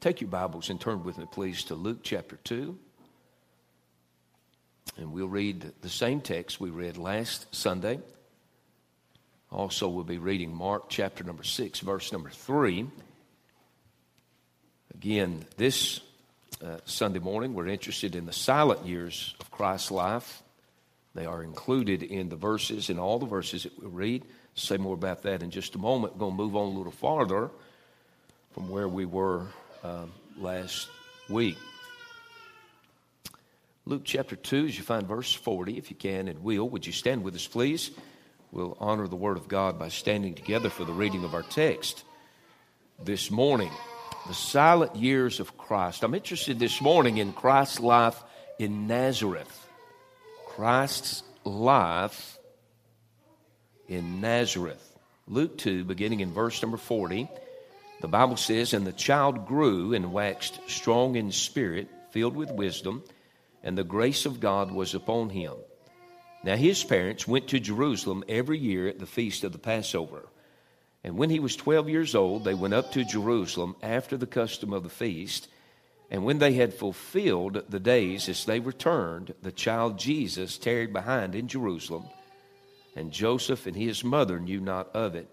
take your Bibles and turn with me, please, to Luke chapter 2. And we'll read the same text we read last Sunday. Also, we'll be reading Mark chapter number 6, verse number 3. Again, this uh, Sunday morning, we're interested in the silent years of Christ's life. They are included in the verses, in all the verses that we read. Say more about that in just a moment. We're going to move on a little farther from where we were um, last week. Luke chapter 2, as you find verse 40, if you can and will, would you stand with us, please? We'll honor the Word of God by standing together for the reading of our text this morning. The silent years of Christ. I'm interested this morning in Christ's life in Nazareth. Christ's life in Nazareth. Luke 2, beginning in verse number 40. The Bible says, And the child grew and waxed strong in spirit, filled with wisdom, and the grace of God was upon him. Now his parents went to Jerusalem every year at the feast of the Passover. And when he was twelve years old, they went up to Jerusalem after the custom of the feast. And when they had fulfilled the days as they returned, the child Jesus tarried behind in Jerusalem, and Joseph and his mother knew not of it.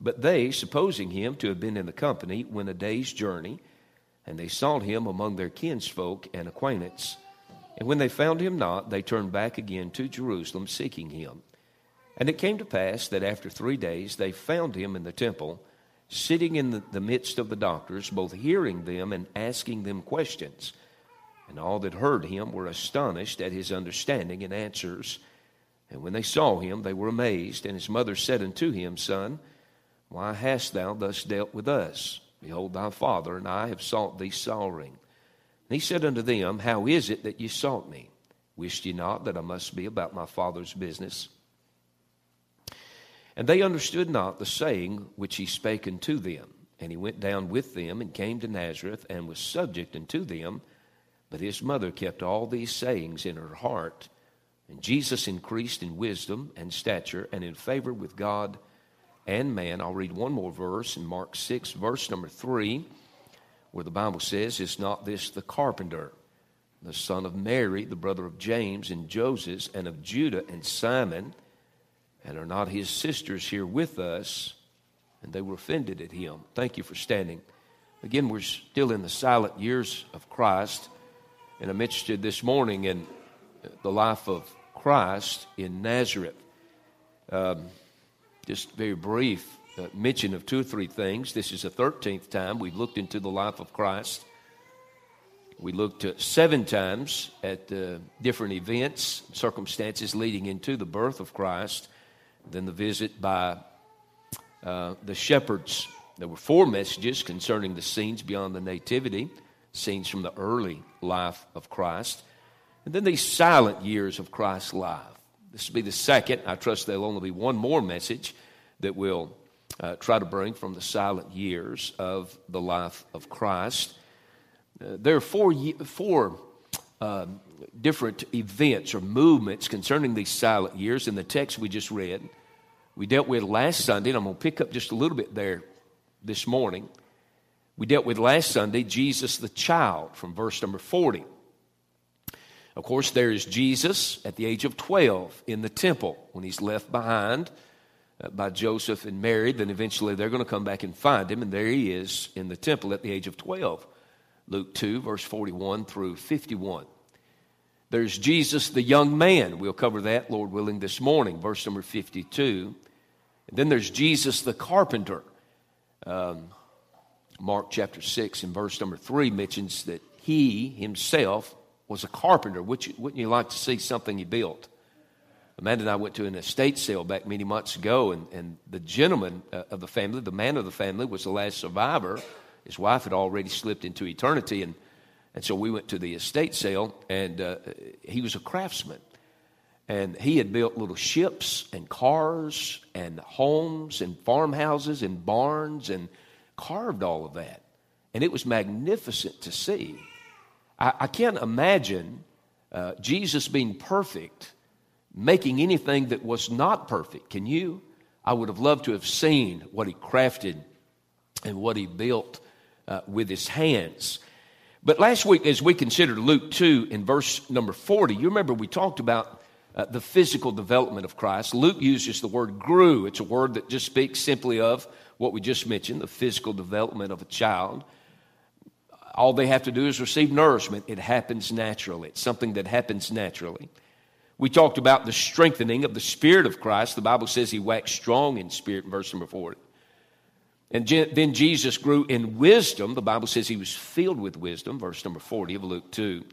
But they, supposing him to have been in the company, went a day's journey, and they sought him among their kinsfolk and acquaintance. And when they found him not, they turned back again to Jerusalem, seeking him. And it came to pass that after three days they found him in the temple, sitting in the, midst of the doctors, both hearing them and asking them questions. And all that heard him were astonished at his understanding and answers. And when they saw him, they were amazed. And his mother said unto him, Son, why hast thou thus dealt with us? Behold, thy father and I have sought thee sorrowing. And he said unto them, How is it that ye sought me? Wist ye not that I must be about my father's business? And they understood not the saying which he spake unto them. And he went down with them and came to Nazareth and was subject unto them. But his mother kept all these sayings in her heart. And Jesus increased in wisdom and stature and in favor with God and man. I'll read one more verse in Mark 6, verse number 3, where the Bible says, Is not this the carpenter, the son of Mary, the brother of James and Joseph, and of Judah and Simon? And are not his sisters here with us? And they were offended at him. Thank you for standing. Again, we're still in the silent years of Christ. And I'm interested this morning in the life of Christ in Nazareth. Um, just very brief uh, mention of two or three things. This is the 13th time we've looked into the life of Christ. We looked seven times at uh, different events, circumstances leading into the birth of Christ, then the visit by uh, the shepherds. There were four messages concerning the scenes beyond the nativity, scenes from the early life of Christ, and then these silent years of Christ's life. This will be the second. I trust there'll only be one more message that we'll uh, try to bring from the silent years of the life of Christ. Uh, there are four, four um, different events or movements concerning these silent years in the text we just read. We dealt with last Sunday, and I'm going to pick up just a little bit there this morning. We dealt with last Sunday Jesus the child from verse number 40. Of course, there is Jesus at the age of 12 in the temple when he's left behind uh, by Joseph and Mary. Then eventually they're going to come back and find him, and there he is in the temple at the age of 12. Luke 2, verse 41 through 51. There's Jesus the young man. We'll cover that, Lord willing, this morning, verse number 52. And then there's Jesus the carpenter. Um, Mark chapter 6 and verse number 3 mentions that he himself was a carpenter. Wouldn't you, like to see something he built? Amanda and I went to an estate sale back many months ago, and, and the gentleman uh, of the family, the man of the family, was the last survivor. His wife had already slipped into eternity, and, and so we went to the estate sale, and uh, he was a craftsman. And he had built little ships and cars and homes and farmhouses and barns and carved all of that. And it was magnificent to see. I, I can't imagine uh, Jesus being perfect, making anything that was not perfect. Can you? I would have loved to have seen what he crafted and what he built uh, with his hands. But last week, as we considered Luke 2 in verse number 40, you remember we talked about uh, the physical development of Christ. Luke uses the word grew. It's a word that just speaks simply of what we just mentioned the physical development of a child. All they have to do is receive nourishment. It happens naturally. It's something that happens naturally. We talked about the strengthening of the Spirit of Christ. The Bible says he waxed strong in spirit in verse number 40. And then Jesus grew in wisdom. The Bible says he was filled with wisdom, verse number 40 of Luke 2.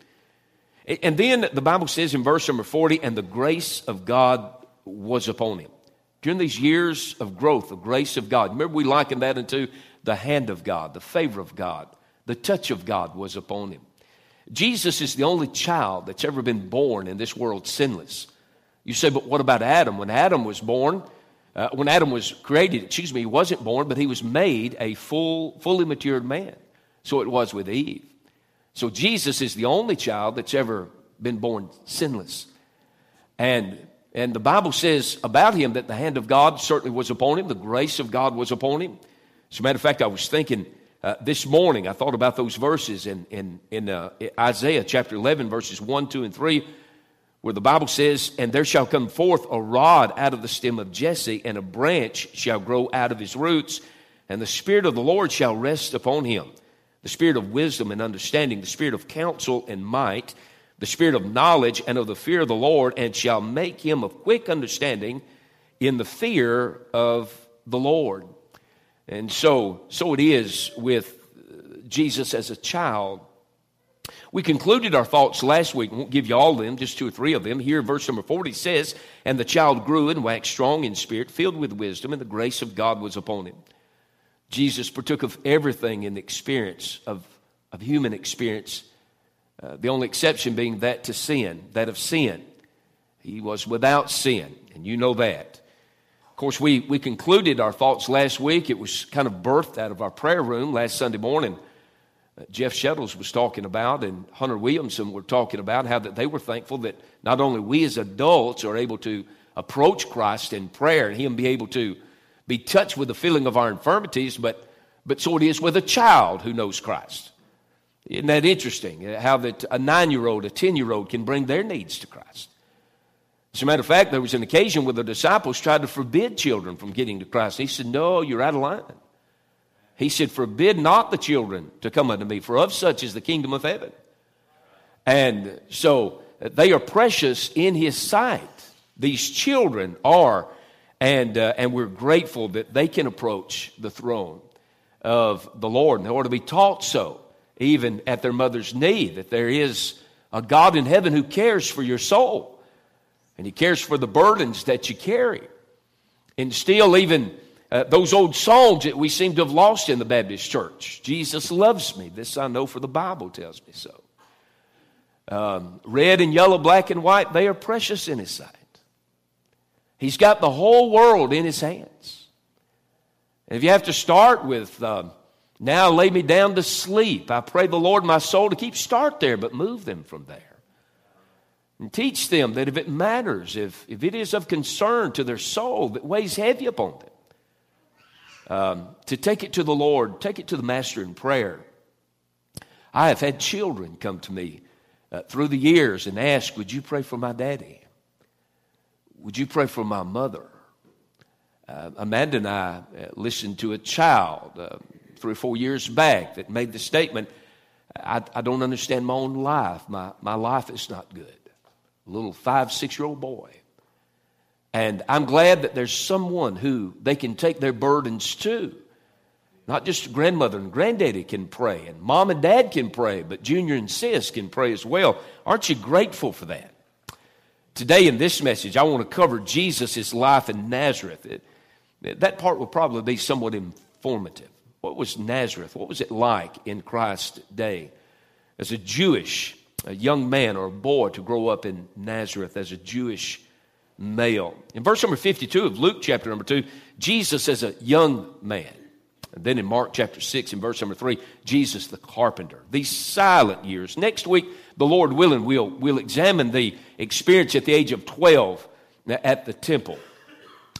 And then the Bible says in verse number 40, and the grace of God was upon him. During these years of growth, the grace of God, remember we likened that into the hand of God, the favor of God, the touch of God was upon him. Jesus is the only child that's ever been born in this world sinless. You say, but what about Adam? When Adam was born, uh, when Adam was created, excuse me, he wasn't born, but he was made a full, fully matured man. So it was with Eve. So Jesus is the only child that's ever been born sinless. And, and the Bible says about him that the hand of God certainly was upon him, the grace of God was upon him. As a matter of fact, I was thinking uh, this morning, I thought about those verses in, in, in uh, Isaiah chapter 11, verses 1, 2, and 3, where the Bible says, And there shall come forth a rod out of the stem of Jesse, and a branch shall grow out of his roots, and the Spirit of the Lord shall rest upon him the spirit of wisdom and understanding, the spirit of counsel and might, the spirit of knowledge and of the fear of the Lord, and shall make him of quick understanding in the fear of the Lord. And so, so it is with Jesus as a child. We concluded our thoughts last week. I won't give you all of them, just two or three of them. Here, verse number 40 says, And the child grew and waxed strong in spirit, filled with wisdom, and the grace of God was upon him. Jesus partook of everything in the experience of, of human experience, uh, the only exception being that to sin, that of sin. He was without sin, and you know that. Of course, we, we concluded our thoughts last week. It was kind of birthed out of our prayer room last Sunday morning. Uh, Jeff Shettles was talking about, and Hunter Williamson were talking about how that they were thankful that not only we as adults are able to approach Christ in prayer and Him be able to be touched with the feeling of our infirmities, but, but so it is with a child who knows Christ. Isn't that interesting? How that a nine year old, a 10 year old can bring their needs to Christ. As a matter of fact, there was an occasion where the disciples tried to forbid children from getting to Christ. He said, No, you're out of line. He said, Forbid not the children to come unto me, for of such is the kingdom of heaven. And so they are precious in his sight. These children are and, uh, and we're grateful that they can approach the throne of the Lord. And they ought to be taught so, even at their mother's knee, that there is a God in heaven who cares for your soul. And He cares for the burdens that you carry. And still, even uh, those old songs that we seem to have lost in the Baptist church Jesus loves me. This I know, for the Bible tells me so. Um, red and yellow, black and white, they are precious in His sight. He's got the whole world in his hands. And if you have to start with, uh, now lay me down to sleep, I pray the Lord my soul to keep, start there, but move them from there. And teach them that if it matters, if, if it is of concern to their soul that weighs heavy upon them, um, to take it to the Lord, take it to the Master in prayer. I have had children come to me uh, through the years and ask, Would you pray for my daddy? Would you pray for my mother? Uh, Amanda and I uh, listened to a child uh, three or four years back that made the statement I, I don't understand my own life. My, my life is not good. Little five, six year old boy. And I'm glad that there's someone who they can take their burdens to. Not just grandmother and granddaddy can pray, and mom and dad can pray, but junior and sis can pray as well. Aren't you grateful for that? Today, in this message, I want to cover Jesus' life in Nazareth. It, that part will probably be somewhat informative. What was Nazareth? What was it like in Christ's day? As a Jewish a young man or a boy to grow up in Nazareth as a Jewish male. In verse number 52 of Luke chapter number 2, Jesus as a young man. And then in Mark chapter 6 in verse number 3, Jesus the carpenter. These silent years. Next week, the Lord willing, we'll, we'll examine the experience at the age of 12 at the temple.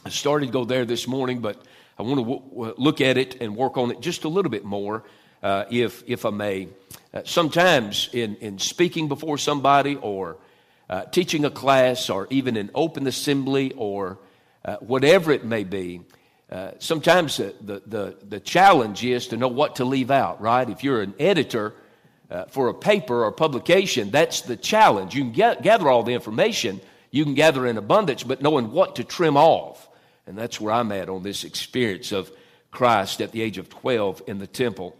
I started to go there this morning, but I want to w- look at it and work on it just a little bit more. Uh, if, if I may. Uh, sometimes in, in speaking before somebody or uh, teaching a class or even an open assembly or uh, whatever it may be, uh, sometimes the, the, the, challenge is to know what to leave out, right? If you're an editor uh, for a paper or publication, that's the challenge. You can get, gather all the information, you can gather in abundance, but knowing what to trim off. And that's where I'm at on this experience of Christ at the age of 12 in the temple.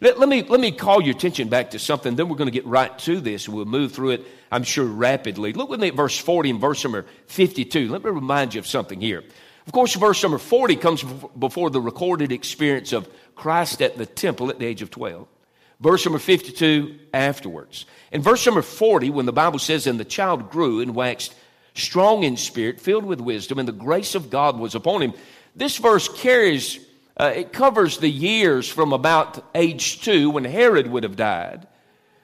Let, let, me, let me call your attention back to something, then we're going to get right to this we'll move through it, I'm sure, rapidly. Look with me at verse 40 and verse number 52. Let me remind you of something here. Of course, verse number 40 comes before the recorded experience of Christ at the temple at the age of 12. Verse number 52 afterwards. In verse number 40, when the Bible says, And the child grew and waxed strong in spirit, filled with wisdom, and the grace of God was upon him. This verse carries, uh, it covers the years from about age two when Herod would have died.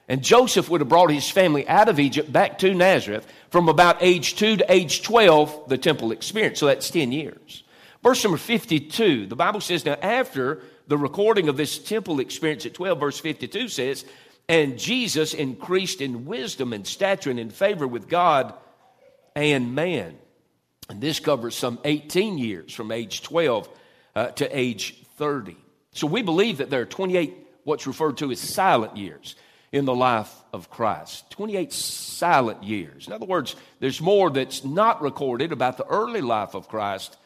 And Joseph would have brought his family out of Egypt back to Nazareth from about age 2 to age 12, the temple experience. So that's 10 years. Verse number 52, the Bible says, Now after the recording of this temple experience at 12, verse 52 says, And Jesus increased in wisdom and stature and in favor with God and man. And this covers some 18 years from age 12 uh, to age 30. So we believe that there are 28 what's referred to as silent years in the life of Christ. 28 silent years. In other words, there's more that's not recorded about the early life of Christ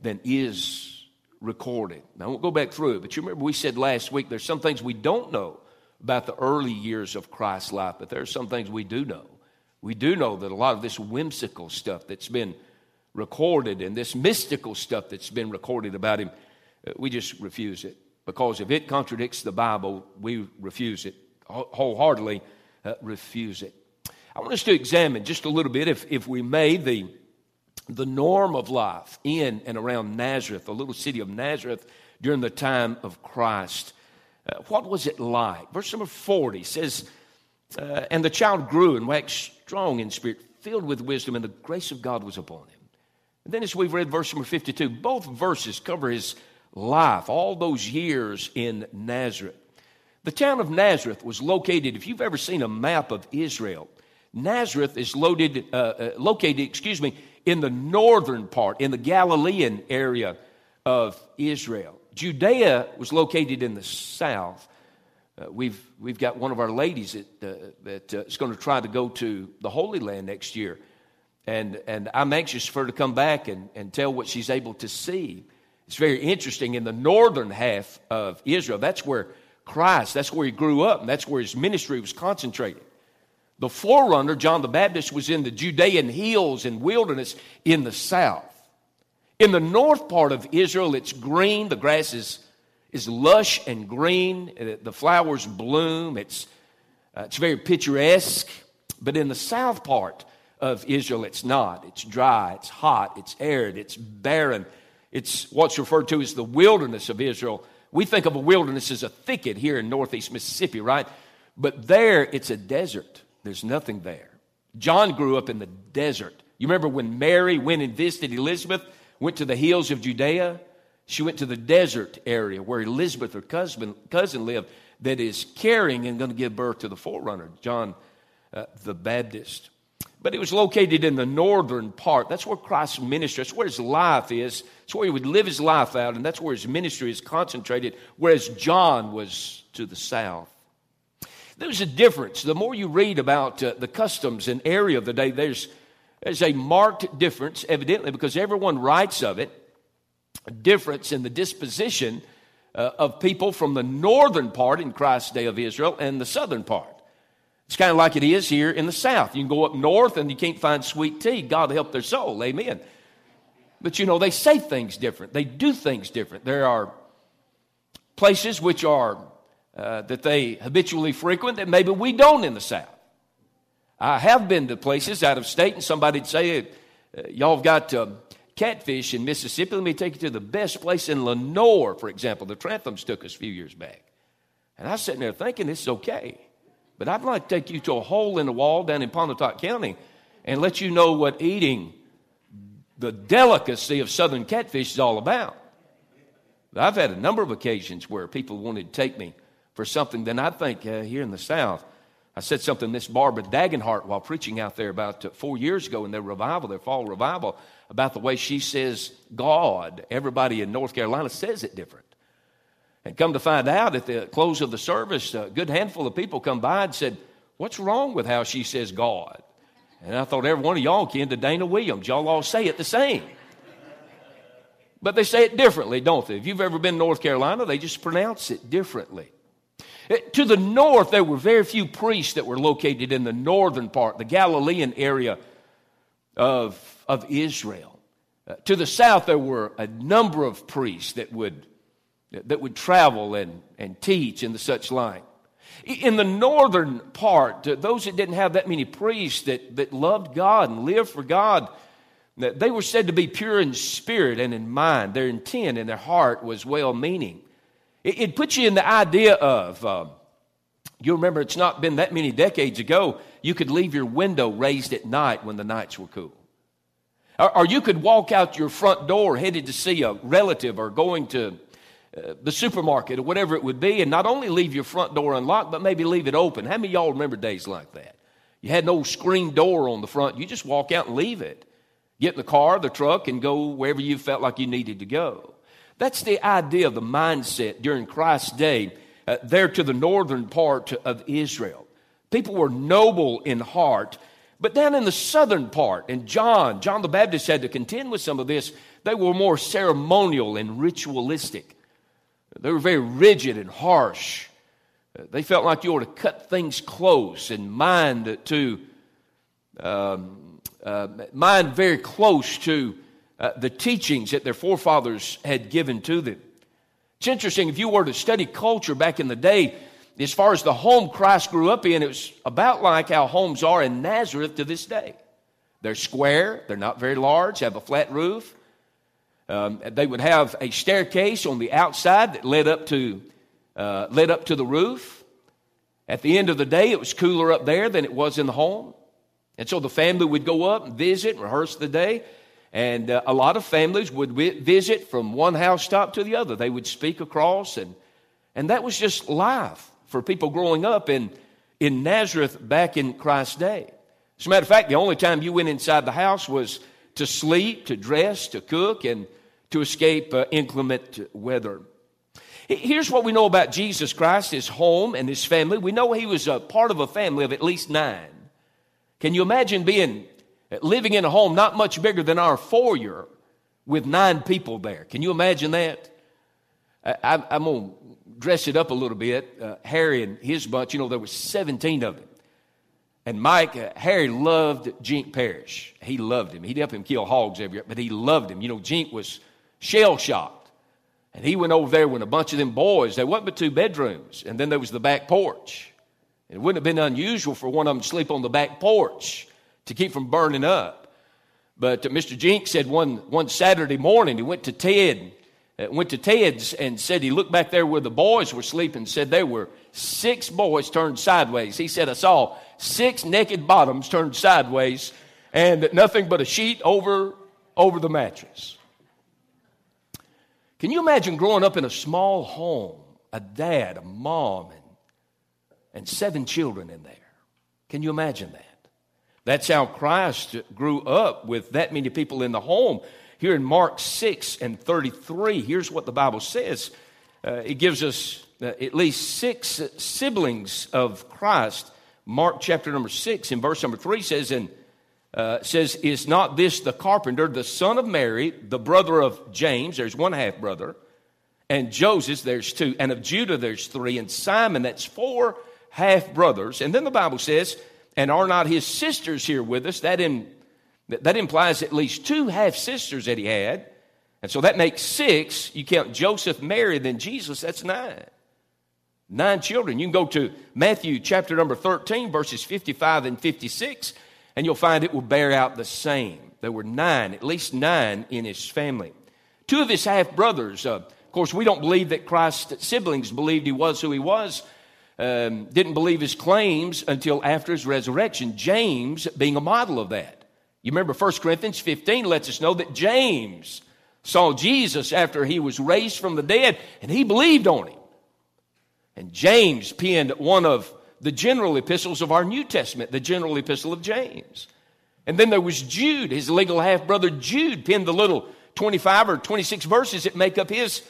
than is recorded. Now, I won't go back through it, but you remember we said last week there's some things we don't know about the early years of Christ's life, but there are some things we do know. We do know that a lot of this whimsical stuff that's been recorded and this mystical stuff that's been recorded about him, uh, we just refuse it. Because if it contradicts the Bible, we refuse it, wholeheartedly uh, refuse it. I want us to examine just a little bit, if, if we may, the, the norm of life in and around Nazareth, the little city of Nazareth, during the time of Christ. Uh, what was it like? Verse number 40 says, uh, And the child grew and waxed strong in spirit, filled with wisdom, and the grace of God was upon him. And then, as we've read verse number 52, both verses cover his life, all those years in Nazareth. The town of Nazareth was located, if you've ever seen a map of Israel, Nazareth is loaded, uh, uh, located, excuse me, in the northern part, in the Galilean area of Israel. Judea was located in the south. Uh, we've, we've got one of our ladies that, uh, that uh, is going to try to go to the Holy Land next year. And, and I'm anxious for her to come back and, and tell what she's able to see. It's very interesting. In the northern half of Israel, that's where Christ, that's where he grew up, and that's where his ministry was concentrated. The forerunner, John the Baptist, was in the Judean hills and wilderness in the south. In the north part of Israel, it's green, the grass is is lush and green. Uh, the flowers bloom. It's, uh, it's very picturesque. But in the south part of Israel, it's not. It's dry, it's hot, it's arid, it's barren. It's what's referred to as the wilderness of Israel. We think of a wilderness as a thicket here in northeast Mississippi, right? But there, it's a desert. There's nothing there. John grew up in the desert. You remember when Mary went and visited Elizabeth, went to the hills of Judea? She went to the desert area where Elizabeth, her cousin, cousin lived, that is carrying and going to give birth to the forerunner, John uh, the Baptist. But it was located in the northern part. That's where Christ's ministry, that's where his life is. That's where he would live his life out, and that's where his ministry is concentrated, whereas John was to the south. There's a difference. The more you read about uh, the customs and area of the day, there's, there's a marked difference, evidently, because everyone writes of it a difference in the disposition uh, of people from the northern part in Christ's day of Israel and the southern part. It's kind of like it is here in the south. You can go up north and you can't find sweet tea. God help their soul. Amen. But you know, they say things different, they do things different. There are places which are uh, that they habitually frequent that maybe we don't in the south. I have been to places out of state, and somebody'd say, uh, Y'all have got um, catfish in Mississippi. Let me take you to the best place in Lenoir, for example. The Trenthams took us a few years back. And I was sitting there thinking this is okay. But I'd like to take you to a hole in the wall down in Pontotoc County and let you know what eating the delicacy of southern catfish is all about. I've had a number of occasions where people wanted to take me for something than I think uh, here in the South. I said something Miss Barbara Dagenhart while preaching out there about uh, four years ago in their revival, their fall revival, about the way she says God. Everybody in North Carolina says it different. And come to find out at the close of the service, a good handful of people come by and said, What's wrong with how she says God? And I thought every one of y'all kin to Dana Williams. Y'all all say it the same. But they say it differently, don't they? If you've ever been to North Carolina, they just pronounce it differently. Eh, to the north, there were very few priests that were located in the northern part, the Galilean area of, of Israel. Uh, to the south, there were a number of priests that would, that would travel and, and teach and the such like. In the northern part, those that didn't have that many priests that, that loved God and lived for God, they were said to be pure in spirit and in mind. Their intent and their heart was well meaning. It, it puts you in the idea of, uh, you remember it's not been that many decades ago, you could leave your window raised at night when the nights were cool. Or, or you could walk out your front door headed to see a relative or going to uh, the supermarket or whatever it would be, and not only leave your front door unlocked, but maybe leave it open. How many y'all remember days like that? You had no screen door on the front. You just walk out and leave it. Get in the car, the truck, and go wherever you felt like you needed to go. That's the idea of the mindset during Christ's day uh, there to the northern part of Israel. People were noble in heart, but down in the southern part, and John, John the Baptist had to contend with some of this, they were more ceremonial and ritualistic. They were very rigid and harsh. They felt like you ought to cut things close and mind to um, uh, mind very close to uh, the teachings that their forefathers had given to them. It's interesting, if you were to study culture back in the day, as far as the home Christ grew up in, it was about like how homes are in Nazareth to this day. They're square, they're not very large, have a flat roof. Um, they would have a staircase on the outside that led up to uh, led up to the roof. At the end of the day, it was cooler up there than it was in the home. And so the family would go up and visit, rehearse the day. And uh, a lot of families would visit from one housetop to the other. They would speak across, and, and that was just life for people growing up in, in Nazareth back in Christ's day. As a matter of fact, the only time you went inside the house was to sleep, to dress, to cook, and to escape uh, inclement weather. Here's what we know about Jesus Christ, his home, and his family. We know he was a part of a family of at least nine. Can you imagine being living in a home not much bigger than our foyer with nine people there. Can you imagine that? I, am going to dress it up a little bit. Uh, Harry and his bunch, you know, there were 17 of them. And Mike, uh, Harry loved Jink Parrish. He loved him. He'd help him kill hogs every year, but he loved him. You know, Jink was shell shocked. And he went over there with a bunch of them boys. There wasn't but two bedrooms. And then there was the back porch. It wouldn't have been unusual for one of them to sleep on the back porch to keep from burning up. But uh, Mr. Jinks said one, one Saturday morning he went to Ted, uh, went to Ted's and said he looked back there where the boys were sleeping, said there were six boys turned sideways. He said, I saw six naked bottoms turned sideways and nothing but a sheet over, over the mattress. Can you imagine growing up in a small home, a dad, a mom, and, and seven children in there? Can you imagine that? That's how Christ grew up with that many people in the home. Here in Mark 6 and 33, here's what the Bible says uh, it gives us uh, at least six siblings of Christ. Mark chapter number 6 in verse number 3 says, and uh, says, Is not this the carpenter, the son of Mary, the brother of James? There's one half brother. And Joseph, there's two. And of Judah, there's three. And Simon, that's four half brothers. And then the Bible says, and are not his sisters here with us? That, in, that implies at least two half sisters that he had. And so that makes six. You count Joseph, Mary, then Jesus, that's nine. Nine children. You can go to Matthew chapter number 13, verses 55 and 56, and you'll find it will bear out the same. There were nine, at least nine in his family. Two of his half brothers, uh, of course, we don't believe that Christ's siblings believed he was who he was um, didn't believe his claims until after his resurrection. James being a model of that. You remember 1 Corinthians 15 lets us know that James saw Jesus after he was raised from the dead and he believed on him. And James penned one of the general epistles of our New Testament, the general epistle of James. And then there was Jude, his legal half brother Jude, penned the little 25 or 26 verses that make up his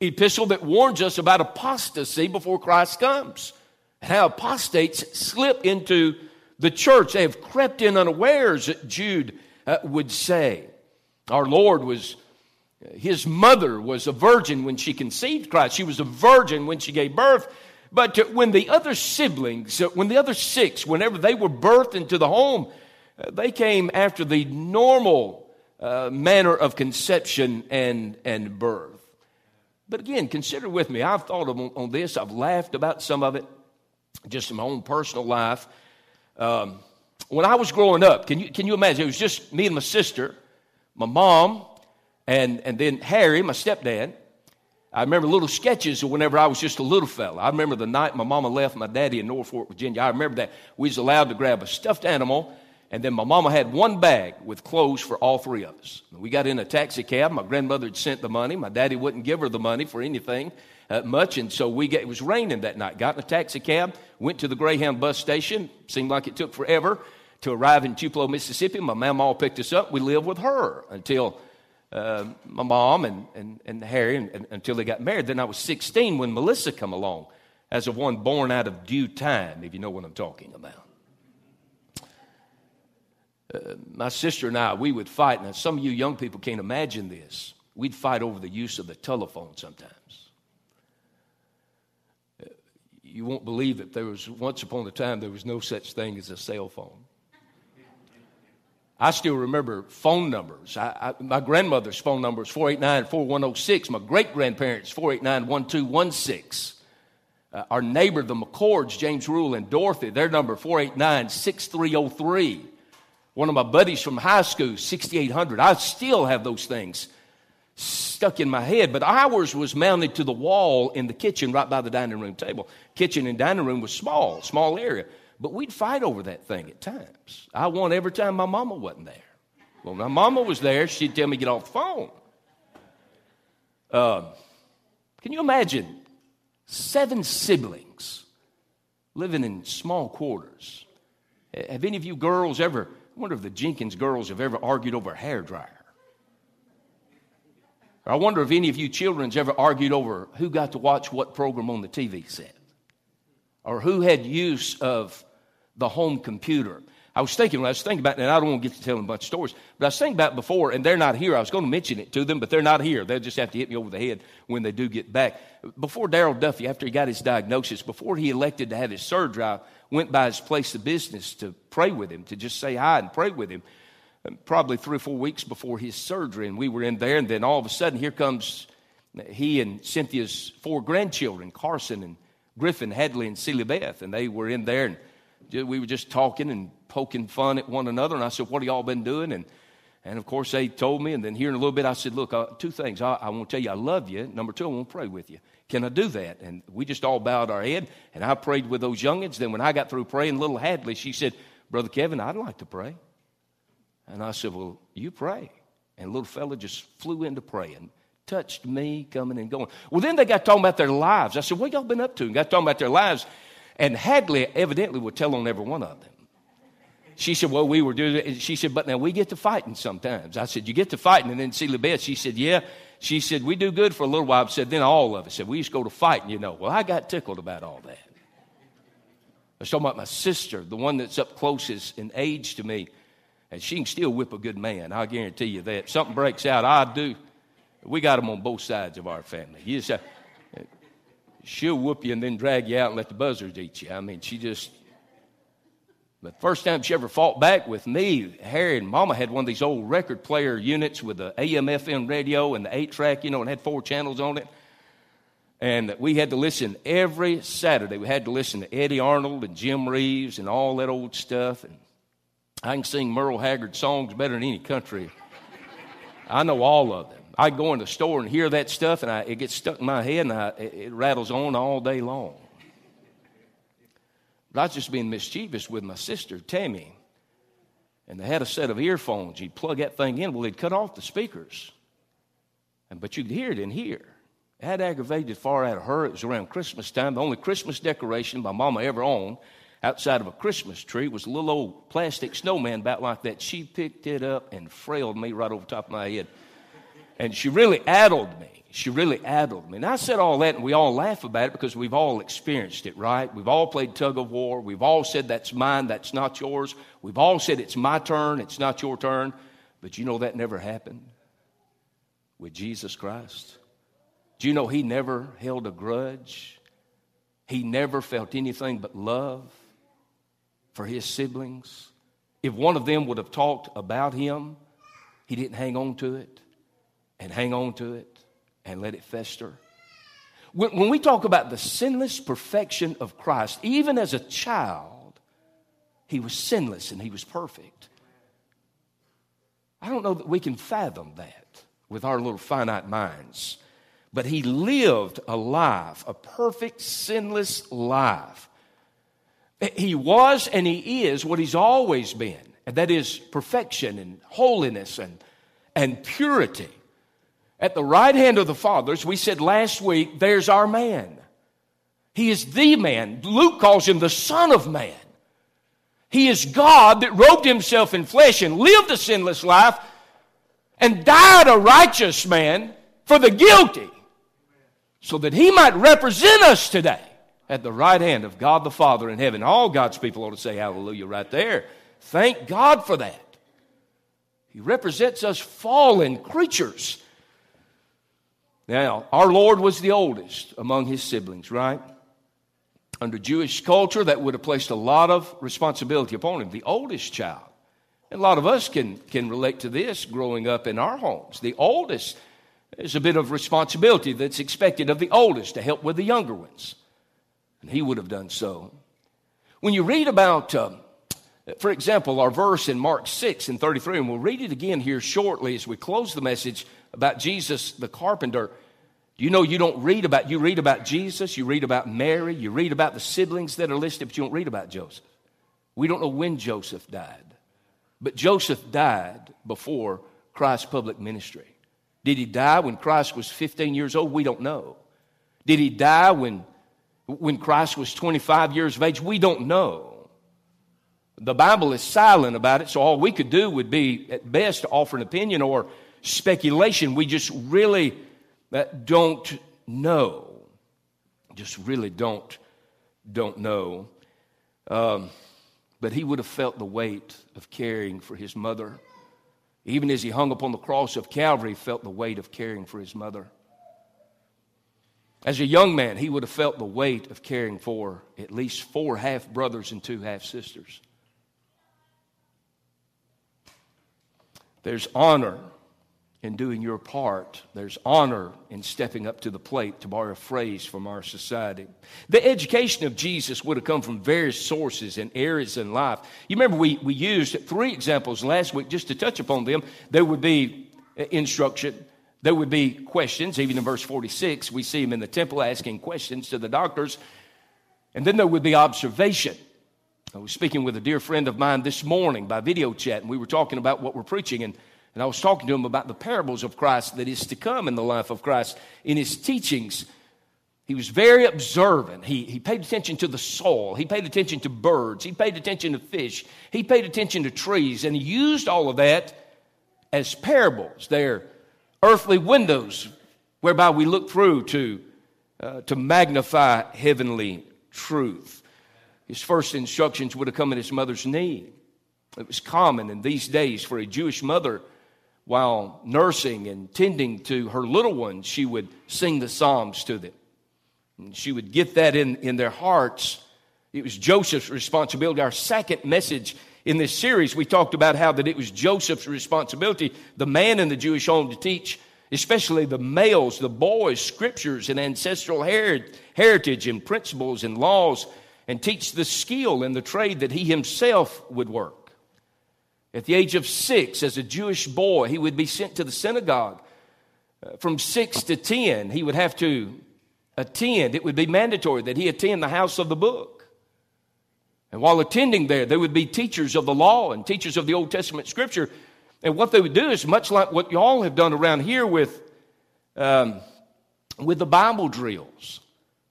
epistle that warns us about apostasy before Christ comes. And how apostates slip into the church. They have crept in unawares, Jude uh, would say. Our Lord was, his mother was a virgin when she conceived Christ. She was a virgin when she gave birth. But when the other siblings, uh, when the other six, whenever they were birthed into the home, uh, they came after the normal uh, manner of conception and, and birth. But again, consider with me, I've thought on, on this, I've laughed about some of it, just in my own personal life. Um, when I was growing up, can you, can you imagine? It was just me and my sister, my mom, and, and then Harry, my stepdad. I remember little sketches of whenever I was just a little fella. I remember the night my mama left my daddy in Norfolk, Virginia. I remember that we was allowed to grab a stuffed animal, and then my mama had one bag with clothes for all three of us. We got in a taxi cab. My grandmother had sent the money. My daddy wouldn't give her the money for anything uh, much, and so we get, it was raining that night. Got in a taxi cab, went to the Greyhound bus station. Seemed like it took forever to arrive in Tupelo, Mississippi. My mama all picked us up. We lived with her until uh, my mom and, and, and Harry and, and, until they got married. Then I was 16 when Melissa come along as of one born out of due time, if you know what I'm talking about. Uh, my sister and I, we would fight. Now, some of you young people can't imagine this. We'd fight over the use of the telephone sometimes. Uh, you won't believe it. there was once upon a time there was no such thing as a cell phone. I still remember phone numbers. I, I, my grandmother's phone number is 489 4106. My great grandparents, 489 1216. Uh, our neighbor, the McCords, James Rule and Dorothy, their number 489 6303. One of my buddies from high school, 6800. I still have those things stuck in my head, but ours was mounted to the wall in the kitchen right by the dining room table. Kitchen and dining room was small, small area. But we'd fight over that thing at times. I won every time my mama wasn't there. Well, my mama was there, she'd tell me get off the phone. Uh, can you imagine seven siblings living in small quarters? Have any of you girls ever, I wonder if the Jenkins girls have ever argued over a hair dryer? I wonder if any of you children's ever argued over who got to watch what program on the TV set or who had use of the home computer. I was thinking, when I was thinking about it, and I don't want to get to telling a bunch of stories, but I was thinking about before, and they're not here. I was going to mention it to them, but they're not here. They'll just have to hit me over the head when they do get back. Before Daryl Duffy, after he got his diagnosis, before he elected to have his surgery, I went by his place of business to pray with him, to just say hi and pray with him. Probably three or four weeks before his surgery, and we were in there, and then all of a sudden, here comes he and Cynthia's four grandchildren, Carson and Griffin, Hadley, and Celia Beth, and they were in there, and we were just talking and poking fun at one another. And I said, What have y'all been doing? And, and of course, they told me. And then here in a little bit, I said, Look, uh, two things. I, I want to tell you I love you. Number two, I want to pray with you. Can I do that? And we just all bowed our head. And I prayed with those youngins. Then when I got through praying, little Hadley, she said, Brother Kevin, I'd like to pray. And I said, Well, you pray. And little fella just flew into praying touched me coming and going. Well, then they got talking about their lives. I said, What y'all been up to? And got talking about their lives. And Hadley evidently would tell on every one of them. She said, Well, we were doing it. She said, But now we get to fighting sometimes. I said, You get to fighting. And then Celia Beth, she said, Yeah. She said, We do good for a little while. I said, Then all of us said, We to go to fighting, you know. Well, I got tickled about all that. I was talking about my sister, the one that's up closest in age to me. And she can still whip a good man. I guarantee you that. Something breaks out, I do. We got them on both sides of our family. You just, she'll whoop you and then drag you out and let the buzzards eat you. I mean, she just. But the first time she ever fought back with me, Harry and Mama had one of these old record player units with the AM FM radio and the eight track, you know, and had four channels on it. And we had to listen every Saturday. We had to listen to Eddy Arnold and Jim Reeves and all that old stuff. And I can sing Merle Haggard songs better than any country. I know all of them. I go in the store and hear that stuff, and I, it gets stuck in my head, and I, it, rattles on all day long. But I was just being mischievous with my sister, Tammy. And they had a set of earphones. You'd plug that thing in. Well, they'd cut off the speakers. And, but you could hear it in here. It had aggravated far out of her. It was around Christmas time. The only Christmas decoration my mama ever owned outside of a Christmas tree was a little old plastic snowman about like that. She picked it up and frailed me right over top of my head. And she really addled me. She really addled me. And I said all that, and we all laugh about it because we've all experienced it, right? We've all played tug of war. We've all said, that's mine, that's not yours. We've all said, it's my turn, it's not your turn. But you know that never happened with Jesus Christ. Do you know he never held a grudge? He never felt anything but love for his siblings. If one of them would have talked about him, he didn't hang on to it and hang on to it and let it fester. When, we talk about the sinless perfection of Christ, even as a child, he was sinless and he was perfect. I don't know that we can fathom that with our little finite minds. But he lived a life, a perfect, sinless life. He was and he is what he's always been, and that is perfection and holiness and, and purity. At the right hand of the fathers, we said last week, there's our man. He is the man. Luke calls him the Son of Man. He is God that robed himself in flesh and lived a sinless life and died a righteous man for the guilty so that he might represent us today at the right hand of God the Father in heaven. All God's people ought to say hallelujah right there. Thank God for that. He represents us fallen creatures. Now, our Lord was the oldest among his siblings, right? Under Jewish culture, that would have placed a lot of responsibility upon him, the oldest child. And a lot of us can, can relate to this growing up in our homes. The oldest is a bit of responsibility that's expected of the oldest to help with the younger ones. And he would have done so. When you read about, uh, for example, our verse in Mark 6 and 33, and we'll read it again here shortly as we close the message about Jesus the carpenter. You know, you don't read about, you read about Jesus, you read about Mary, you read about the siblings that are listed, but you don't read about Joseph. We don't know when Joseph died. But Joseph died before Christ's public ministry. Did he die when Christ was 15 years old? We don't know. Did he die when, when Christ was 25 years of age? We don't know. The Bible is silent about it, so all we could do would be, at best, to offer an opinion or speculation. We just really uh, don't know. Just really don't, don't know. Um, but he would have felt the weight of caring for his mother. Even as he hung upon the cross of Calvary, felt the weight of caring for his mother. As a young man, he would have felt the weight of caring for at least four half brothers and two half sisters. There's honor in doing your part. There's honor in stepping up to the plate, to borrow a phrase from our society. The education of Jesus would have come from various sources and areas in life. You remember we, we used three examples last week just to touch upon them. There would be uh, instruction, there would be questions. Even in verse 46, we see him in the temple asking questions to the doctors. And then there would be observation. I was speaking with a dear friend of mine this morning by video chat, and we were talking about what we're preaching. And and I was talking to him about the parables of Christ that is to come in the life of Christ. In his teachings, he was very observant. He, he paid attention to the soil. He paid attention to birds. He paid attention to fish. He paid attention to trees. And he used all of that as parables. They're earthly windows whereby we look through to, uh, to magnify heavenly truth. His first instructions would have come at his mother's knee. It was common in these days for a Jewish mother while nursing and tending to her little ones, she would sing the Psalms to them. And she would get that in, in their hearts. It was Joseph's responsibility. Our second message in this series, we talked about how that it was Joseph's responsibility, the man in the Jewish home, to teach, especially the males, the boys, scriptures and ancestral heritage and principles and laws, and teach the skill and the trade that he himself would work. At the age of six, as a Jewish boy, he would be sent to the synagogue. Uh, from six to ten, he would have to attend. It would be mandatory that he attend the house of the book. And while attending there, there would be teachers of the law and teachers of the Old Testament scripture. And what they would do is much like what y'all have done around here with, um, with the Bible drills.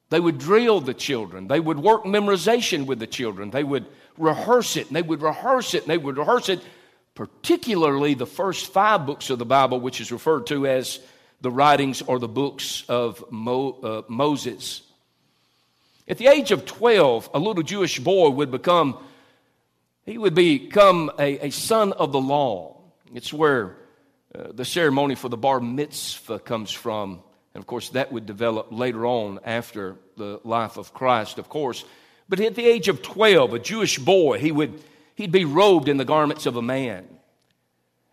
They would drill the children. They would work memorization with the children. They would rehearse it, and they would rehearse it, and they would rehearse it, particularly the first five books of the Bible, which is referred to as the writings or the books of Mo, uh, Moses. At the age of 12, a little Jewish boy would become, he would become a, a son of the law. It's where uh, the ceremony for the bar mitzvah comes from. And of course, that would develop later on after the life of Christ, of course. But at the age of 12, a Jewish boy, he would, he'd be robed in the garments of a man.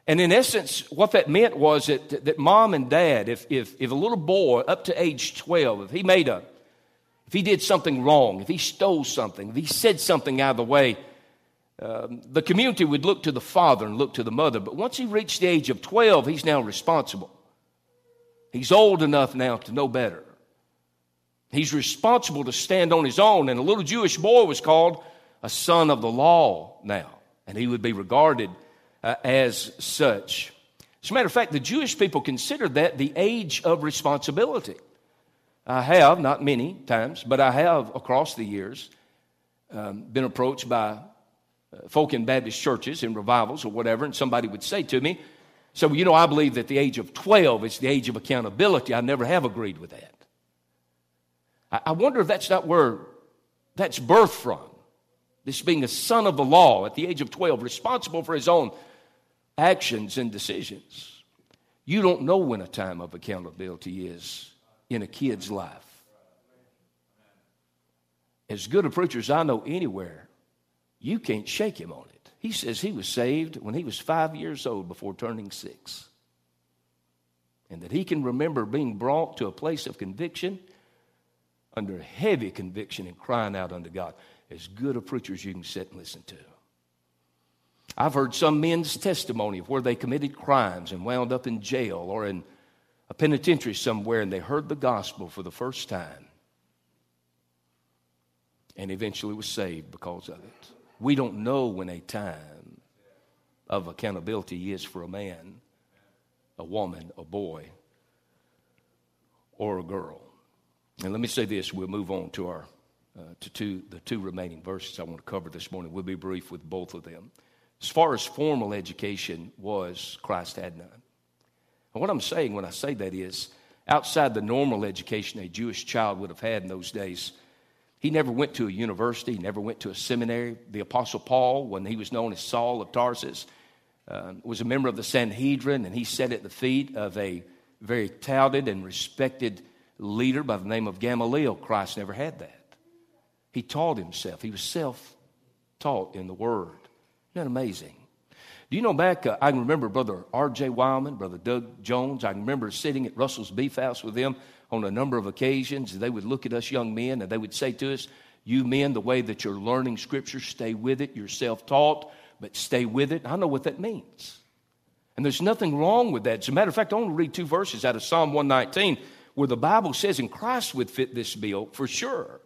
And in essence, what that meant was that, that mom and dad, if, if, if a little boy up to age 12, if he made a, if he did something wrong, if he stole something, if he said something out of the way, um, the community would look to the father and look to the mother. But once he reached the age of 12, he's now responsible. He's old enough now to know better. He's responsible to stand on his own. And a little Jewish boy was called a son of the law now, and he would be regarded uh, as such. As a matter of fact, the Jewish people considered that the age of responsibility. I have, not many times, but I have across the years um, been approached by uh, folk in Baptist churches in revivals or whatever, and somebody would say to me, So, you know, I believe that the age of 12 is the age of accountability. I never have agreed with that. I wonder if that's not where that's birthed from. This being a son of the law at the age of 12, responsible for his own actions and decisions. You don't know when a time of accountability is in a kid's life. As good a preacher as I know anywhere, you can't shake him on it. He says he was saved when he was five years old before turning six. And that he can remember being brought to a place of conviction under heavy conviction and crying out unto God. As good a preacher as you can sit and listen to. I've heard some men's testimony of where they committed crimes and wound up in jail or in a penitentiary somewhere and they heard the gospel for the first time and eventually was saved because of it. We don't know when a time of accountability is for a man, a woman, a boy, or a girl. And let me say this, we'll move on to our uh, to two, the two remaining verses I want to cover this morning. We'll be brief with both of them. As far as formal education was, Christ had none. And what I'm saying when I say that is, outside the normal education a Jewish child would have had in those days, he never went to a university, he never went to a seminary. The Apostle Paul, when he was known as Saul of Tarsus, uh, was a member of the Sanhedrin, and he sat at the feet of a very touted and respected leader by the name of Gamaliel. Christ never had that. He taught himself, he was self taught in the Word. Isn't that amazing? Do you know back, uh, I can remember Brother R.J. Wildman, Brother Doug Jones. I can remember sitting at Russell's Beef House with them on a number of occasions. They would look at us young men and they would say to us, You men, the way that you're learning Scripture, stay with it. You're self taught, but stay with it. I know what that means. And there's nothing wrong with that. As a matter of fact, I want to read two verses out of Psalm 119 where the Bible says, and Christ would fit this bill for sure.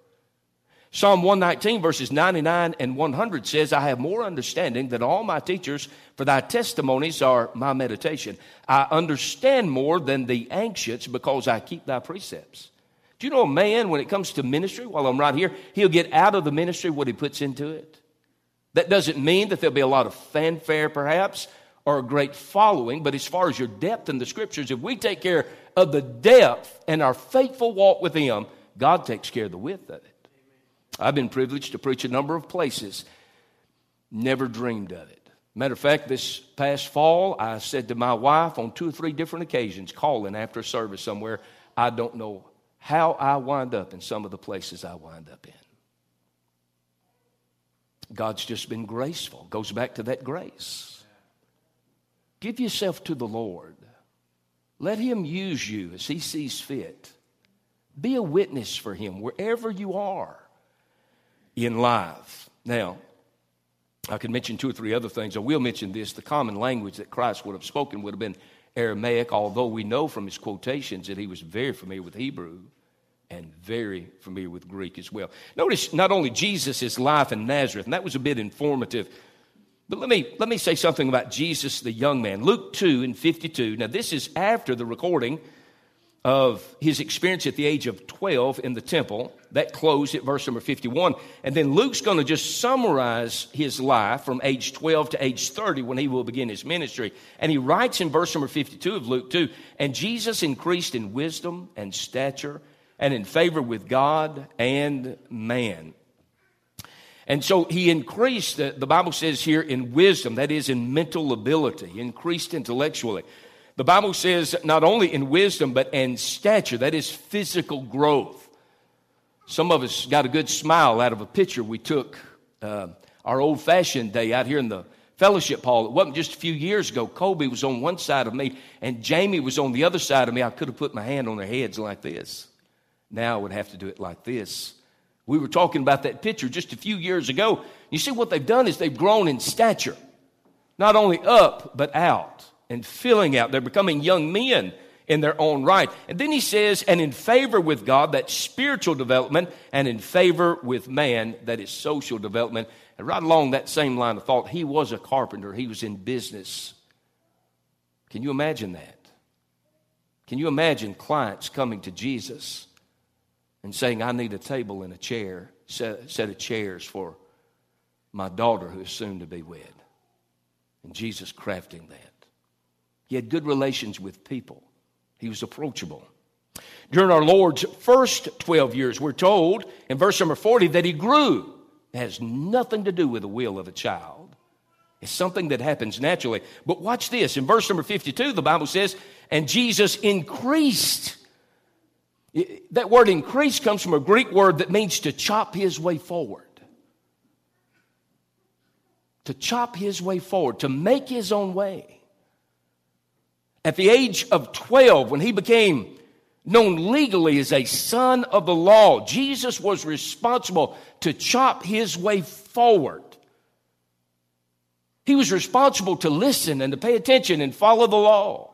Psalm 119, verses 99 and 100 says, I have more understanding than all my teachers, for thy testimonies are my meditation. I understand more than the ancients because I keep thy precepts. Do you know a man, when it comes to ministry, while I'm right here, he'll get out of the ministry what he puts into it? That doesn't mean that there'll be a lot of fanfare, perhaps, or a great following, but as far as your depth in the scriptures, if we take care of the depth and our faithful walk with Him, God takes care of the width of it. I've been privileged to preach a number of places, never dreamed of it. Matter of fact, this past fall, I said to my wife on two or three different occasions, calling after a service somewhere, I don't know how I wind up in some of the places I wind up in. God's just been graceful. Goes back to that grace. Give yourself to the Lord. Let Him use you as He sees fit. Be a witness for Him wherever you are in life. Now, I could mention two or three other things. I will mention this. The common language that Christ would have spoken would have been Aramaic, although we know from his quotations that he was very familiar with Hebrew and very familiar with Greek as well. Notice not only Jesus' life in Nazareth, and that was a bit informative but let me, let me say something about Jesus, the young man. Luke 2 and 52. Now, this is after the recording of his experience at the age of 12 in the temple. That closed at verse number 51. And then Luke's going to just summarize his life from age 12 to age 30 when he will begin his ministry. And he writes in verse number 52 of Luke 2 And Jesus increased in wisdom and stature and in favor with God and man. And so he increased, the Bible says here, in wisdom, that is, in mental ability, increased intellectually. The Bible says not only in wisdom, but in stature, that is physical growth. Some of us got a good smile out of a picture we took uh, our old fashioned day out here in the fellowship hall. It wasn't just a few years ago. Colby was on one side of me, and Jamie was on the other side of me. I could have put my hand on their heads like this. Now I would have to do it like this. We were talking about that picture just a few years ago. You see, what they've done is they've grown in stature, not only up, but out and filling out. They're becoming young men in their own right. And then he says, and in favor with God, that spiritual development, and in favor with man, that is social development. And right along that same line of thought, he was a carpenter, he was in business. Can you imagine that? Can you imagine clients coming to Jesus and saying, I need a table and a chair, set, set of chairs for my daughter who is soon to be wed? And Jesus crafting that. He had good relations with people, he was approachable. During our Lord's first 12 years, we're told in verse number 40 that he grew. It has nothing to do with the will of a child. It's something that happens naturally. But watch this. In verse number 52, the Bible says, and Jesus increased. That word increase comes from a Greek word that means to chop his way forward. To chop his way forward, to make his own way. At the age of 12, when he became known legally as a son of the law, Jesus was responsible to chop his way forward. He was responsible to listen and to pay attention and follow the law.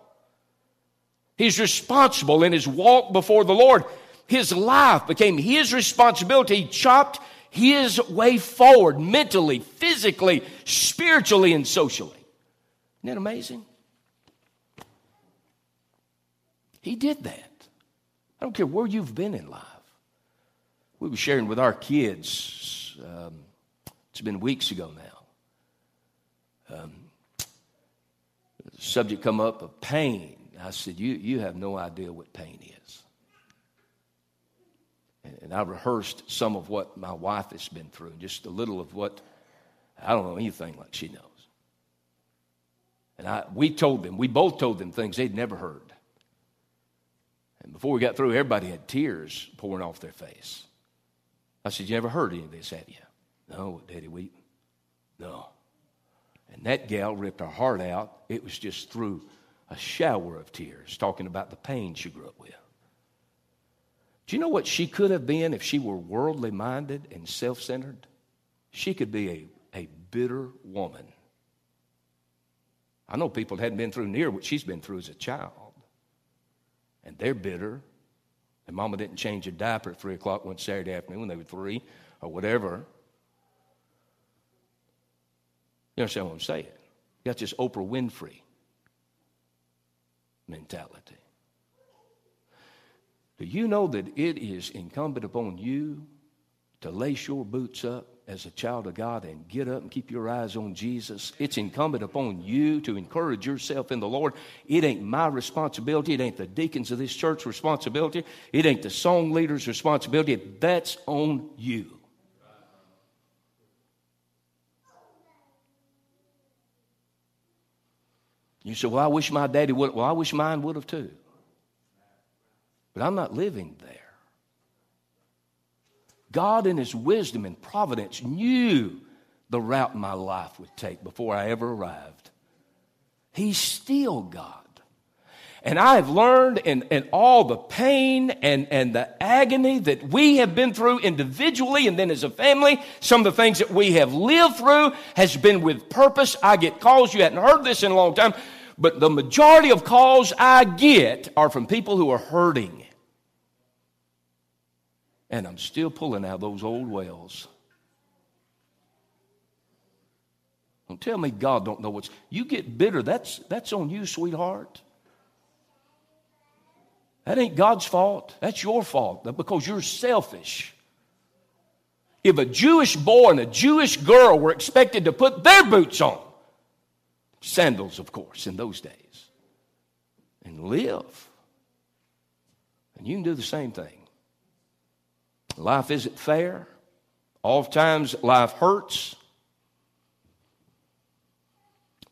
He's responsible in his walk before the Lord. His life became his responsibility. He chopped his way forward mentally, physically, spiritually, and socially. Isn't that amazing? He did that. I don't care where you've been in life. We were sharing with our kids, um, it's been weeks ago now. Um, the subject come up of pain. I said, you, you have no idea what pain is. And, and I rehearsed some of what my wife has been through, just a little of what I don't know anything like she knows. And I, we told them, we both told them things they'd never heard. And before we got through, everybody had tears pouring off their face. I said, You ever heard any of this, have you? No, Daddy Weep. No. And that gal ripped her heart out. It was just through a shower of tears, talking about the pain she grew up with. Do you know what she could have been if she were worldly minded and self centered? She could be a, a bitter woman. I know people hadn't been through near what she's been through as a child and they're bitter. And mama didn't change a diaper at 3 o'clock one Saturday afternoon when they were three or whatever. You understand what I'm saying? Got this Oprah Winfrey mentality. Do you know that it is incumbent upon you to lace your boots up as a child of God and get up and keep your eyes on Jesus. It's incumbent upon you to encourage yourself in the Lord. It ain't my responsibility. It ain't the deacons of this church responsibility. It ain't the song leader's responsibility. That's on you. You say, Well, I wish my daddy would. Well, I wish mine would have too. But I'm not living there. God, in His wisdom and providence, knew the route my life would take before I ever arrived. He's still God. And I have learned in, in all the pain and, and the agony that we have been through individually and then as a family, some of the things that we have lived through has been with purpose. I get calls, you hadn't heard this in a long time, but the majority of calls I get are from people who are hurting. And I'm still pulling out those old wells. Don't tell me God don't know what's. You get bitter, that's, that's on you, sweetheart. That ain't God's fault. That's your fault because you're selfish. If a Jewish boy and a Jewish girl were expected to put their boots on, sandals, of course, in those days, and live, and you can do the same thing. Life isn't fair. Oftentimes, life hurts.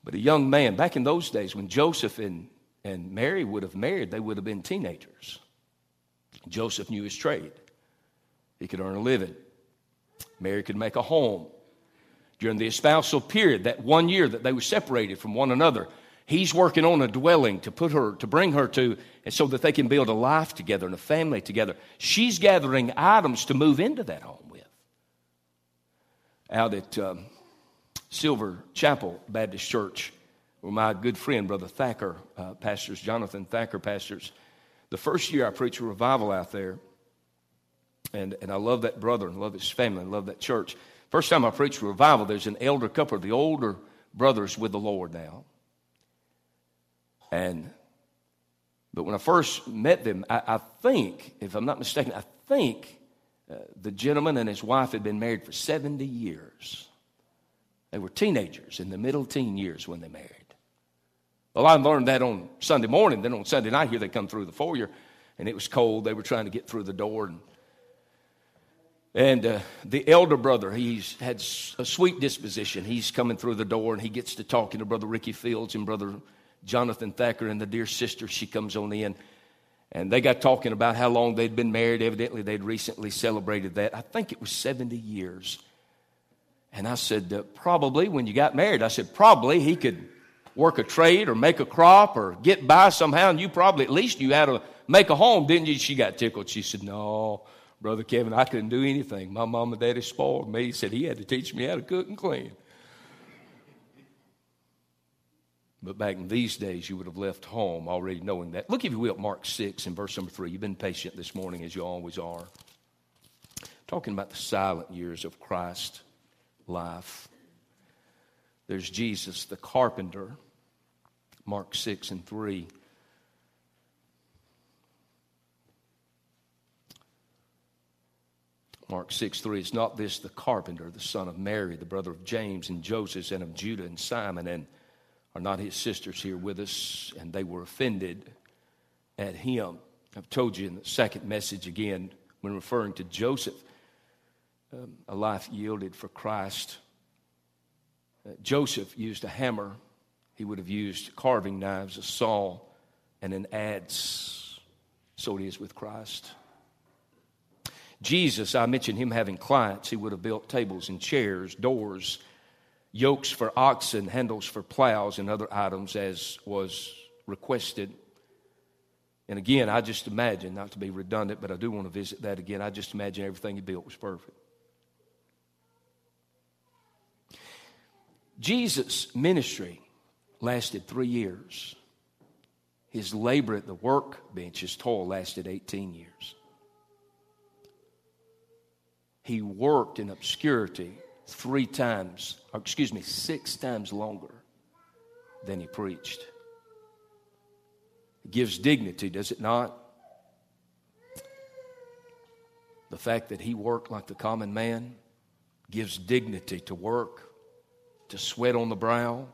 But a young man, back in those days when Joseph and, and Mary would have married, they would have been teenagers. Joseph knew his trade, he could earn a living. Mary could make a home. During the espousal period, that one year that they were separated from one another, he's working on a dwelling to put her, to bring her to, and so that they can build a life together and a family together. She's gathering items to move into that home with. Out at um, Silver Chapel Baptist Church, where my good friend, Brother Thacker, uh, pastors, Jonathan Thacker, pastors. The first year I preached a revival out there, and, and I love that brother and love his family and love that church. First time I preached revival, there's an elder couple, the older brothers with the Lord now. And but when I first met them, I, I think, if I'm not mistaken, I think uh, the gentleman and his wife had been married for 70 years. They were teenagers in the middle teen years when they married. Well, I learned that on Sunday morning. Then on Sunday night, here they come through the foyer, and it was cold. They were trying to get through the door. And, and uh, the elder brother, he's had a sweet disposition. He's coming through the door, and he gets to talking to Brother Ricky Fields and Brother Jonathan Thacker and the dear sister. She comes on in. And they got talking about how long they'd been married. Evidently, they'd recently celebrated that. I think it was 70 years. And I said, uh, probably when you got married, I said, probably he could work a trade or make a crop or get by somehow, and you probably at least knew how to make a home, didn't you? She got tickled. She said, No, Brother Kevin, I couldn't do anything. My mom and daddy spoiled me. He said he had to teach me how to cook and clean. But back in these days, you would have left home already knowing that. Look, if you will, Mark 6 and verse number 3. You've been patient this morning, as you always are. Talking about the silent years of Christ life. There's Jesus, the carpenter, Mark 6 and 3. Mark 6 3, it's not this the carpenter, the son of Mary, the brother of James and Joseph and of Judah and Simon, and are not his sisters here with us? And they were offended at him. I've told you in the second message again, when referring to Joseph, um, a life yielded for Christ. Uh, Joseph used a hammer, he would have used carving knives, a saw, and an adze. So it is with Christ. Jesus, I mentioned him having clients. He would have built tables and chairs, doors, yokes for oxen, handles for plows, and other items as was requested. And again, I just imagine, not to be redundant, but I do want to visit that again. I just imagine everything he built was perfect. Jesus' ministry lasted three years. His labor at the workbench, his toil, lasted 18 years. He worked in obscurity three times, or excuse me, six times longer than he preached. It gives dignity, does it not? The fact that he worked like the common man gives dignity to work to sweat on the brow,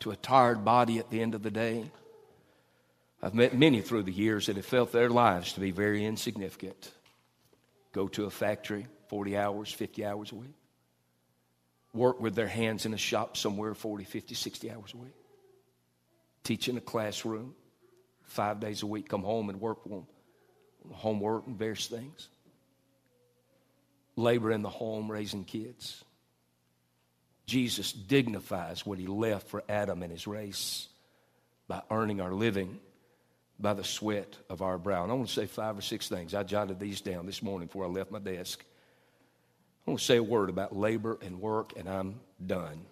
to a tired body at the end of the day. I've met many through the years that have felt their lives to be very insignificant. Go to a factory 40 hours, 50 hours a week. Work with their hands in a shop somewhere 40, 50, 60 hours a week. Teach in a classroom five days a week. Come home and work on homework and various things. Labor in the home, raising kids. Jesus dignifies what he left for Adam and his race by earning our living by the sweat of our brow. And I want to say five or six things. I jotted these down this morning before I left my desk. I want to say a word about labor and work, and I'm done.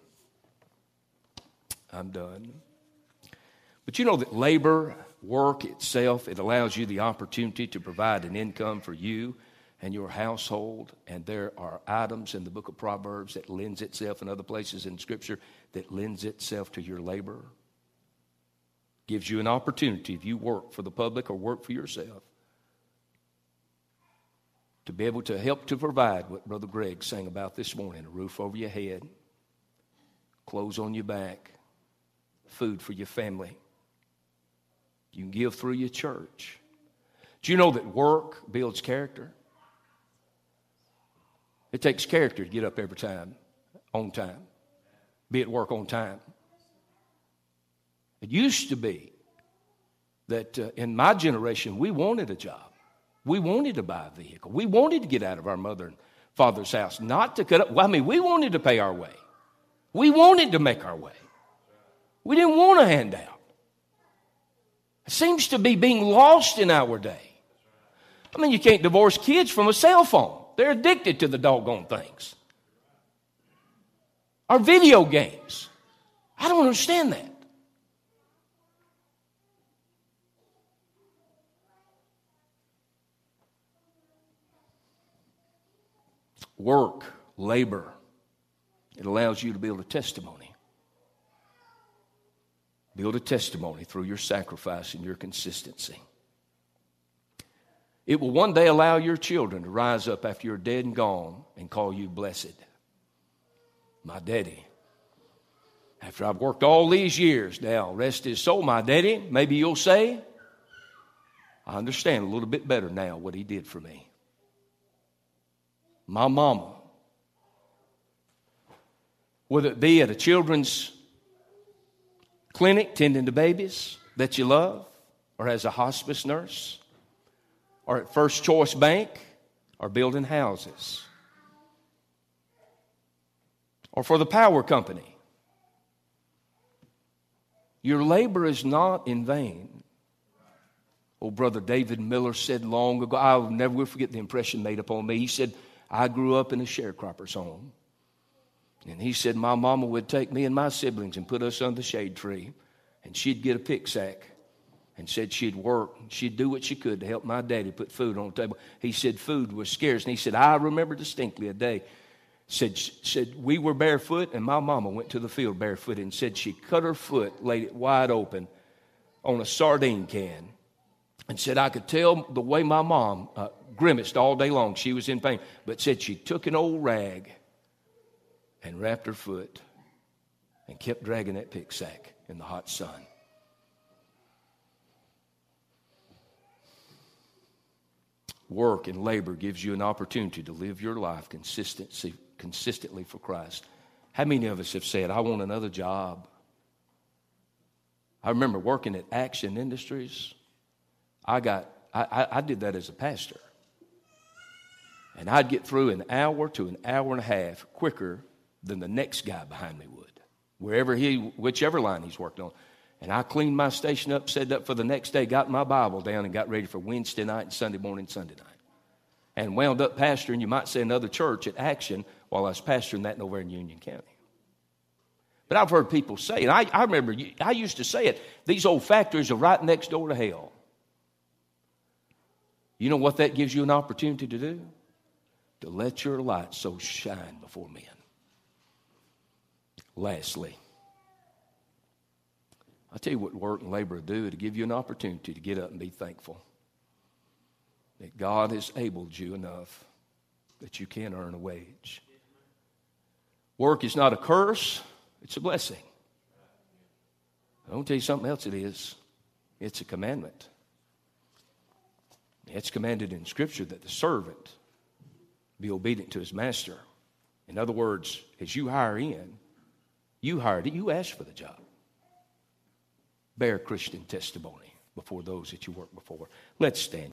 I'm done. But you know that labor, work itself, it allows you the opportunity to provide an income for you and your household. And there are items in the book of Proverbs that lends itself, and other places in Scripture that lends itself to your labor. Gives you an opportunity if you work for the public or work for yourself to be able to help to provide what Brother Greg sang about this morning a roof over your head, clothes on your back, food for your family. You can give through your church. Do you know that work builds character? It takes character to get up every time, on time, be at work on time. It used to be that uh, in my generation, we wanted a job. We wanted to buy a vehicle. We wanted to get out of our mother and father's house, not to cut up. Well, I mean, we wanted to pay our way. We wanted to make our way. We didn't want a handout. It seems to be being lost in our day. I mean, you can't divorce kids from a cell phone. They're addicted to the doggone things. Our video games. I don't understand that. Work, labor. It allows you to build a testimony. Build a testimony through your sacrifice and your consistency. It will one day allow your children to rise up after you're dead and gone and call you blessed. My daddy. After I've worked all these years now, rest his soul, my daddy, maybe you'll say, I understand a little bit better now what he did for me my mama, whether it be at a children's clinic tending to babies that you love, or as a hospice nurse, or at First Choice Bank, or building houses, or for the power company. Your labor is not in vain. Old brother David Miller said long ago, I'll never forget the impression made upon me. He said, I grew up in a sharecropper's home. And he said, My mama would take me and my siblings and put us under the shade tree, and she'd get a pick sack and said she'd work. She'd do what she could to help my daddy put food on the table. He said food was scarce. And he said, I remember distinctly a day. Said, said we were barefoot, and my mama went to the field barefoot and said she cut her foot, laid it wide open on a sardine can, and said I could tell the way my mom uh, grimaced all day long. She was in pain, but said she took an old rag and wrapped her foot and kept dragging that pick sack in the hot sun. Work and labor gives you an opportunity to live your life consistency, consistently for Christ. How many of us have said, I want another job? I remember working at Action Industries. I got I, I, did that as a pastor. And I'd get through an hour to an hour and a half quicker than the next guy behind me would, wherever he, whichever line he's worked on. And I cleaned my station up, set up for the next day, got my Bible down, and got ready for Wednesday night and Sunday morning, Sunday night. And wound up pastoring, you might say, another church at Action while I was pastoring that over in Union County. But I've heard people say, and I, I remember, I used to say it, these old factories are right next door to hell. You know what that gives you an opportunity to do? To let your light so shine before men. Lastly, I'll tell you what work and labor do to give you an opportunity to get up and be thankful that God has abled you enough that you can earn a wage. Work is not a curse, it's a blessing. I to tell you something else it is. It's a commandment. It's commanded in Scripture that the servant be obedient to his master. In other words, as you hire in, you hired it, you asked for the job. Bear Christian testimony before those that you work before. Let's stand.